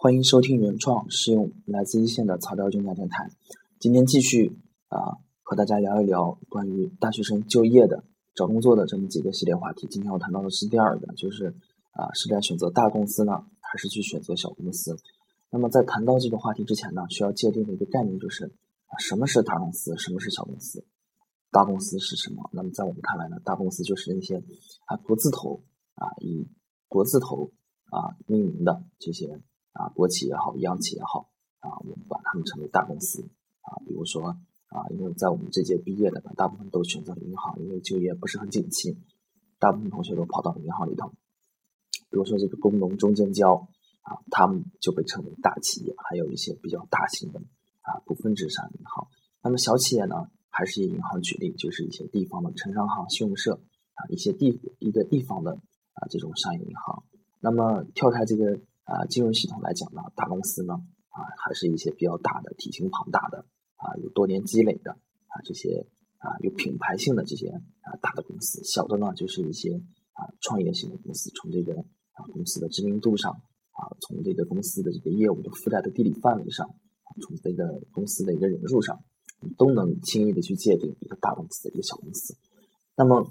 欢迎收听原创实用来自一线的草料军家电台。今天继续啊，和大家聊一聊关于大学生就业的、找工作的这么几个系列话题。今天我谈到的是第二个，就是啊，是该选择大公司呢，还是去选择小公司？那么在谈到这个话题之前呢，需要界定的一个概念就是啊，什么是大公司，什么是小公司？大公司是什么？那么在我们看来呢，大公司就是那些啊国字头啊以国字头啊命名的这些。啊，国企也好，央企也好，啊，我们把它们称为大公司。啊，比如说啊，因为在我们这届毕业的呢，大部分都选择了银行，因为就业不是很景气，大部分同学都跑到了银行里头。比如说这个工农中建交啊，他们就被称为大企业，还有一些比较大型的啊股份制商业银行。那么小企业呢，还是以银行举例，就是一些地方的城商行、信用社啊，一些地一个地方的啊这种商业银行。那么跳开这个。啊，金融系统来讲呢，大公司呢，啊，还是一些比较大的、体型庞大的，啊，有多年积累的，啊，这些啊有品牌性的这些啊大的公司。小的呢，就是一些啊创业型的公司，从这个啊公司的知名度上，啊，从这个公司的这个业务的覆盖的地理范围上，从这个公司的一个人数上，都能轻易的去界定一个大公司的、一个小公司。那么，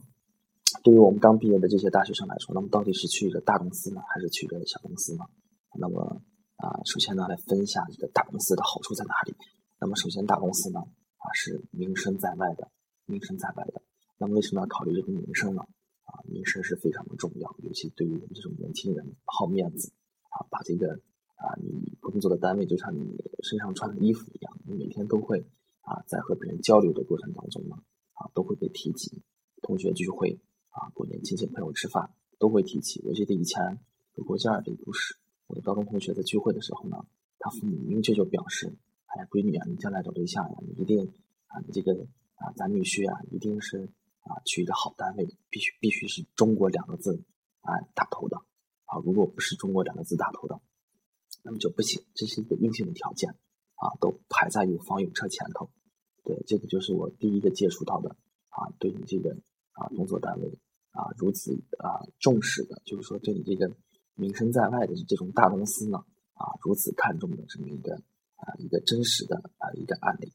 对于我们刚毕业的这些大学生来说，那么到底是去一个大公司呢，还是去一个小公司呢？那么啊，首先呢，来分一下这个大公司的好处在哪里。那么首先，大公司呢啊是名声在外的，名声在外的。那么为什么要考虑这个名声呢？啊，名声是非常的重要，尤其对于我们这种年轻人，好面子啊，把这个啊你工作的单位就像你身上穿的衣服一样，你每天都会啊在和别人交流的过程当中呢啊都会被提及。同学聚会啊，过年亲戚朋友吃饭都会提起。我记得以前有过这样的一个故事。我的高中同学在聚会的时候呢，他父母明确就表示：“哎呀，闺女啊，你将来找对象呀，你一定啊，你这个啊，咱女婿啊，一定是啊，去一个好单位，必须必须是中国两个字啊打头的啊，如果不是中国两个字打头的，那么就不行，这是一个硬性的条件啊，都排在有房有车前头。对，这个就是我第一个接触到的啊，对你这个啊工作单位啊如此啊重视的，就是说对你这个。名声在外的这种大公司呢，啊，如此看重的这么一个啊一个真实的啊一个案例。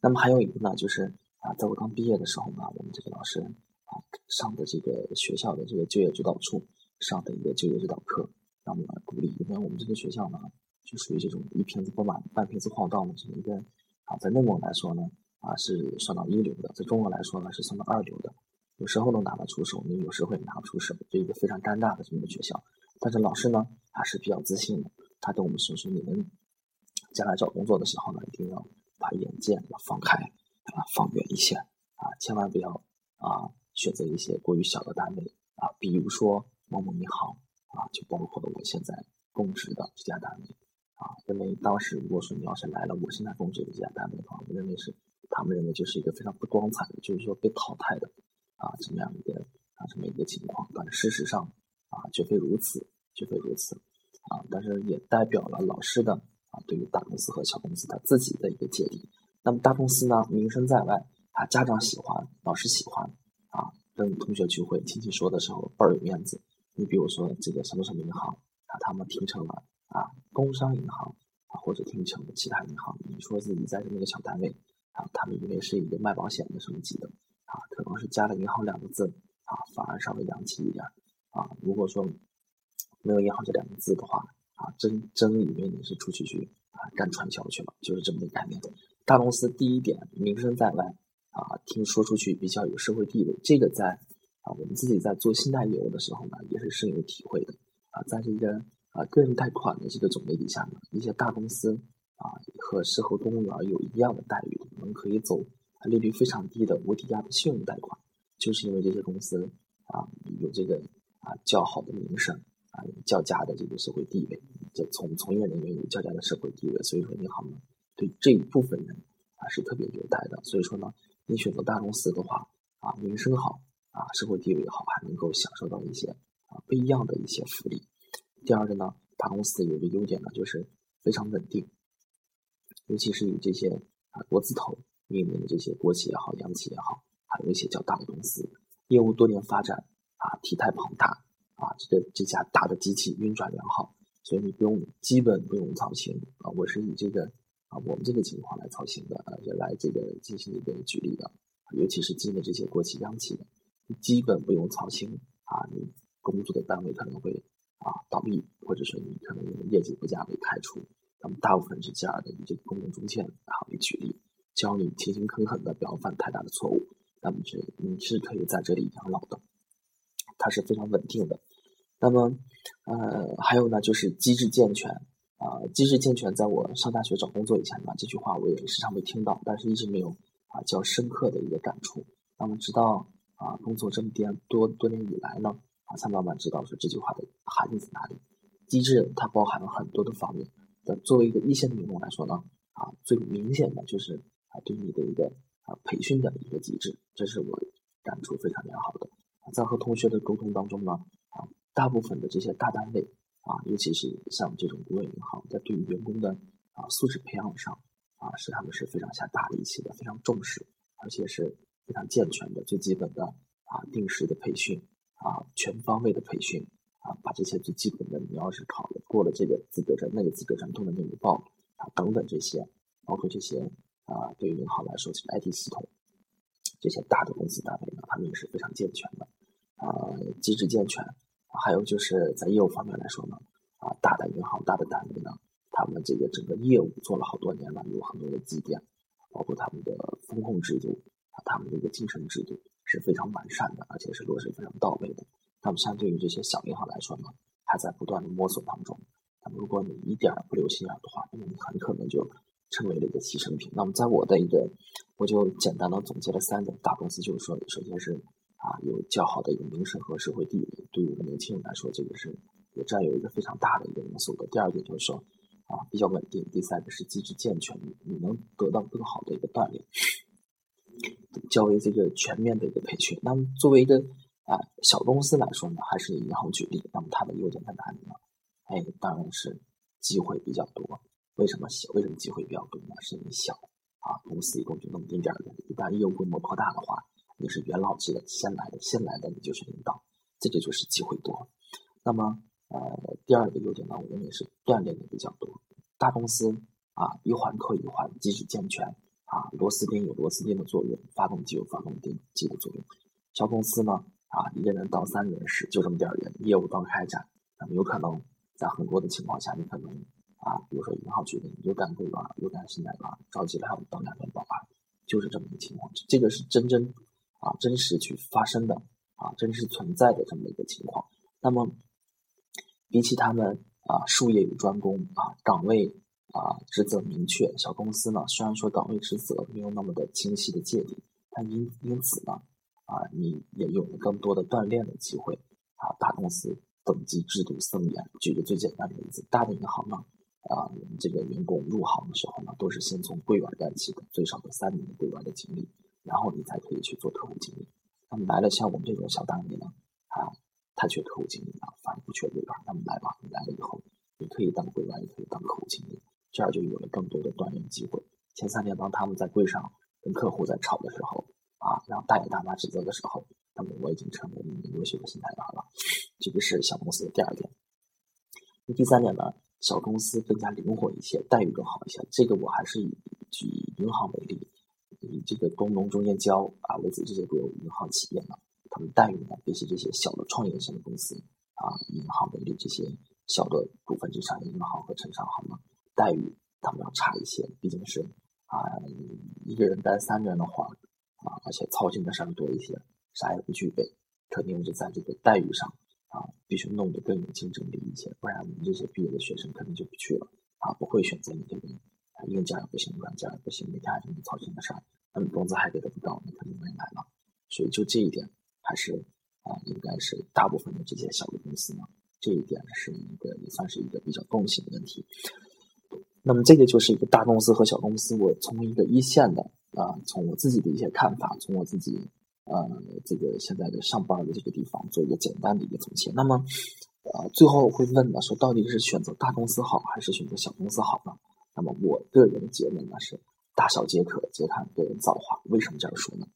那么还有一个呢，就是啊，在我刚毕业的时候呢，我们这个老师啊上的这个学校的这个就业指导处上的一个就业指导课，让我们鼓励。因为我们这个学校呢，就属于这种一瓶子不满半瓶子晃荡的这么一个啊，在内蒙来说呢，啊是算到一流的，在中国来说呢是算到二流的，有时候能拿得出手，你有时候也拿不出手，这一个非常尴尬的这么一个学校。但是老师呢还是比较自信的，他跟我们说说，你们将来找工作的时候呢，一定要把眼界要放开啊，放远一些啊，千万不要啊选择一些过于小的单位啊，比如说某某银行啊，就包括我现在供职的这家单位啊，因为当时如果说你要是来了我现在供职的这家单位的话，我认为是他们认为就是一个非常不光彩的，就是说被淘汰的啊这么样一个啊这么一个情况，但事实上。啊，绝非如此，绝非如此，啊，但是也代表了老师的啊，对于大公司和小公司他自己的一个界定。那么大公司呢，名声在外，啊，家长喜欢，老师喜欢，啊，跟同学聚会、亲戚说的时候倍儿有面子。你比如说这个什么什么银行，啊，他们听成了啊工商银行，啊，或者听成了其他银行，你说自己在这么一个小单位，啊，他们以为是一个卖保险的什么级的，啊，可能是加了银行两个字，啊，反而稍微洋气一点。啊，如果说没有银行这两个字的话，啊，真真以为你是出去去啊干传销去了，就是这么个概念。大公司第一点名声在外，啊，听说出去比较有社会地位，这个在啊我们自己在做信贷业务的时候呢，也是深有体会的。啊，在这个啊个人贷款的这个种类底下呢，一些大公司啊和适合公务员有一样的待遇，我们可以走利率非常低的无抵押的信用贷款，就是因为这些公司啊有这个。啊，较好的名声啊，较佳的这个社会地位，就从从业人员有较佳的社会地位，所以说银行呢，对这一部分人啊是特别优待的。所以说呢，你选择大公司的话啊，名声好啊，社会地位好，还能够享受到一些啊不一样的一些福利。第二个呢，大公司有一个优点呢，就是非常稳定，尤其是以这些啊国字头命名的这些国企也好，央企也好，还有一些较大的公司，业务多年发展。啊，体态庞大啊，这个这家大的机器运转良好所以你不用基本不用操心啊。我是以这个啊我们这个情况来操心的啊，来这个进行一个举例的，尤其是进的这些国企央企的，基本不用操心啊，你工作的单位可能会啊倒闭，或者说你可能因为业绩不佳被开除，那么大部分是这样的，以这个公共中介啊为举例，教你勤勤恳恳的，不要犯太大的错误，那么这你是可以在这里养老的，它是非常稳定的。那么，呃，还有呢，就是机制健全啊，机制健全，在我上大学找工作以前呢，这句话我也时常会听到，但是一直没有啊较深刻的一个感触。那么，直到啊工作这么点多多年以来呢，啊才慢慢知道说这句话的含义在哪里。机制它包含了很多的方面，但作为一个一线的员工来说呢，啊最明显的就是啊对你的一个啊培训的一个机制，这是我感触非常良好的。在和同学的沟通当中呢，大部分的这些大单位啊，尤其是像这种国有银行，在对于员工的啊素质培养上啊，是他们是非常下大力气的，非常重视，而且是非常健全的。最基本的啊，定时的培训啊，全方位的培训啊，把这些最基本的，你要是考了过了这个资格证、那个资格证都能给你报啊，等等这些，包括这些啊，对于银行来说，其实 IT 系统这些大的公司单位呢，他们也是非常健全的啊，机制健全。还有就是在业务方面来说呢，啊，大的银行、大的单位呢，他们这个整个业务做了好多年了，有很多的积淀，包括他们的风控制度啊，他们的一个晋升制度是非常完善的，而且是落实非常到位的。那么相对于这些小银行来说呢，还在不断的摸索当中。那么如果你一点不留心眼的话，那么你很可能就成为了一个牺牲品。那么在我的一个，我就简单的总结了三种大公司，就是说，首先是。啊，有较好的一个名声和社会地位，对于我们年轻人来说，这个是也占有一个非常大的一个因素的。第二点就是说，啊，比较稳定。第三个是机制健全，你能得到更好的一个锻炼，较为这个全面的一个培训。那么作为一个啊小公司来说呢，还是以银行举例，那么它的优点在哪里呢？哎，当然是机会比较多。为什么小？为什么机会比较多呢？是因为小啊，公司一共就那么丁点儿人，一旦业务规模扩大的话。你是元老级的，先来的，先来的你就是领导，这个就是机会多。那么，呃，第二个优点呢，我认为是锻炼的比较多。大公司啊，一环扣一环，机制健全啊，螺丝钉有螺丝钉的作用，发动机有发动机机的作用。小公司呢，啊，一个人到三个人使，就这么点儿人，业务刚开展，那么有可能在很多的情况下，你可能啊，比如说银行决定又干柜员，又干信贷员，着急了还要当两天保安，就是这么一个情况。这个是真真。啊，真实去发生的啊，真实存在的这么一个情况。那么，比起他们啊，术业有专攻啊，岗位啊，职责明确，小公司呢，虽然说岗位职责没有那么的清晰的界定，但因因此呢，啊，你也有了更多的锻炼的机会啊。大公司等级制度森严，举个最简单的例子，大的银行呢，啊，我们这个员工入行的时候呢，都是先从柜员干起的，最少的三年的柜员的经历。然后你才可以去做客户经理。那么来了像我们这种小单位呢，啊，他缺客户经理啊，反而不缺柜员。那么来吧，你来了以后，你可以当柜员，也可以当客户经理，这样就有了更多的锻炼机会。前三天当他们在柜上跟客户在吵的时候，啊，让大爷大妈指责的时候，那么我已经成为一名优秀的新台员了。这个是小公司的第二点。那第三点呢，小公司更加灵活一些，待遇更好一些。这个我还是以举银行为例。以这个工农中建交啊为主这些国有银行企业呢，他们待遇呢，比起这些小的创业型的公司啊，银行为例这些小的股份制商业银行和城商行呢，待遇他们要差一些。毕竟是啊，一个人带三个人的话啊，而且操心的事儿多一些，啥也不具备，肯定是在这个待遇上啊，必须弄得更有竞争力一些，不然我们这些毕业的学生肯定就不去了啊，不会选择你这边。硬件也不行，软件也不行，每天还是你操心的事儿，那你工资还给的不高，那肯定没来了。所以就这一点，还是啊，应该是大部分的这些小的公司呢，这一点是一个也算是一个比较共性的问题。那么这个就是一个大公司和小公司，我从一个一线的啊，从我自己的一些看法，从我自己呃这个现在的上班的这个地方做一个简单的一个总结。那么呃，最后会问呢，说到底是选择大公司好，还是选择小公司好呢？那么我个人的结论呢是，大小皆可，皆看个人造化。为什么这样说呢？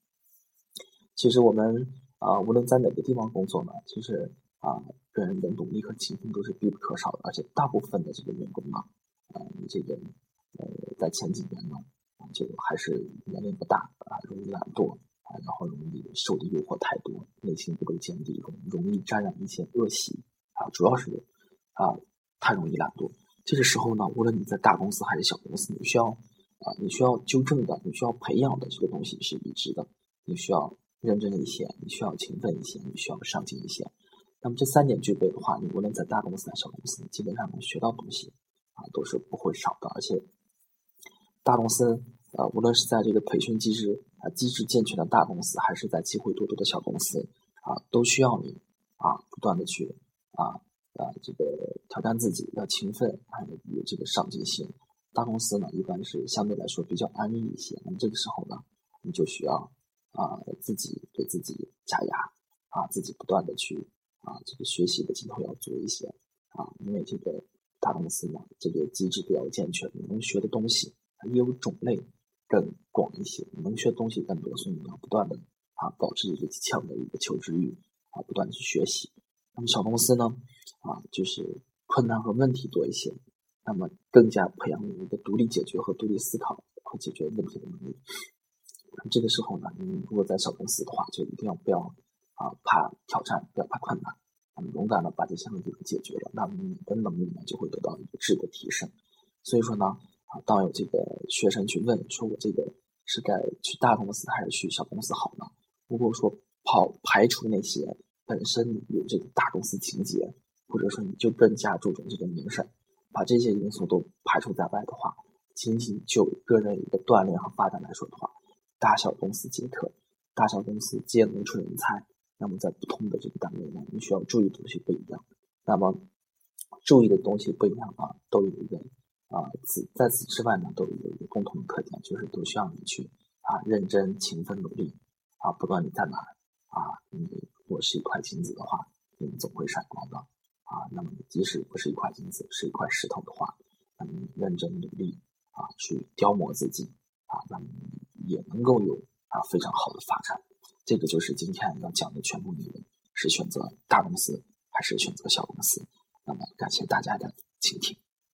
其实我们啊，无论在哪个地方工作呢，其实啊，个人的努力和勤奋都是必不可少的。而且大部分的这个员工呢，呃，这个呃，在前几年呢，就还是年龄不大啊，容易懒惰啊，然后容易受的诱惑太多，内心不够坚定，容容易沾染一些恶习啊，主要是啊，太容易懒惰。这个时候呢，无论你在大公司还是小公司，你需要你需要纠正的，你需要培养的这个东西是一致的，你需要。认真一些，你需要勤奋一些，你需要上进一些。那么这三点具备的话，你无论在大公司还是小公司，基本上能学到东西啊，都是不会少的。而且大公司呃，无论是在这个培训机制啊机制健全的大公司，还是在机会多多的小公司啊，都需要你啊不断的去啊啊这个挑战自己，要勤奋，还有这个上进心。大公司呢，一般是相对来说比较安逸一些。那么这个时候呢，你就需要。啊，自己给自己加压啊，自己不断的去啊，这个学习的劲头要足一些啊，因为这个大公司呢，这个机制比较健全，你能学的东西它业务种类更广一些，你能学的东西更多，所以你要不断的啊，保持一个强的一个求知欲啊，不断的去学习。那么小公司呢啊，就是困难和问题多一些，那么更加培养你一个独立解决和独立思考和解决问题的能力。这个时候呢，你如果在小公司的话，就一定要不要啊怕挑战，不要怕困难，那么勇敢的把这些问题给解决了，那么你的能力呢就会得到一个质的提升。所以说呢，啊，当有这个学生去问说，我这个是该去大公司还是去小公司好呢？如果说跑排除那些本身有这个大公司情节，或者说你就更加注重这个名声，把这些因素都排除在外的话，仅仅就个人一个锻炼和发展来说的话。大小公司皆可，大小公司皆能出人才。那么在不同的这个单位呢，你需要注意的东西不一样。那么注意的东西不一样啊，都有一个啊，此在此之外呢，都有一个共同的特点，就是都需要你去啊认真、勤奋、努力啊。不管你在哪啊，你如果是一块金子的话，你总会闪光的啊。那么你即使不是一块金子，是一块石头的话，那么你认真努力啊，去雕磨自己啊，那么。也能够有啊非常好的发展，这个就是今天要讲的全部内容，是选择大公司还是选择小公司？那么感谢大家的倾听。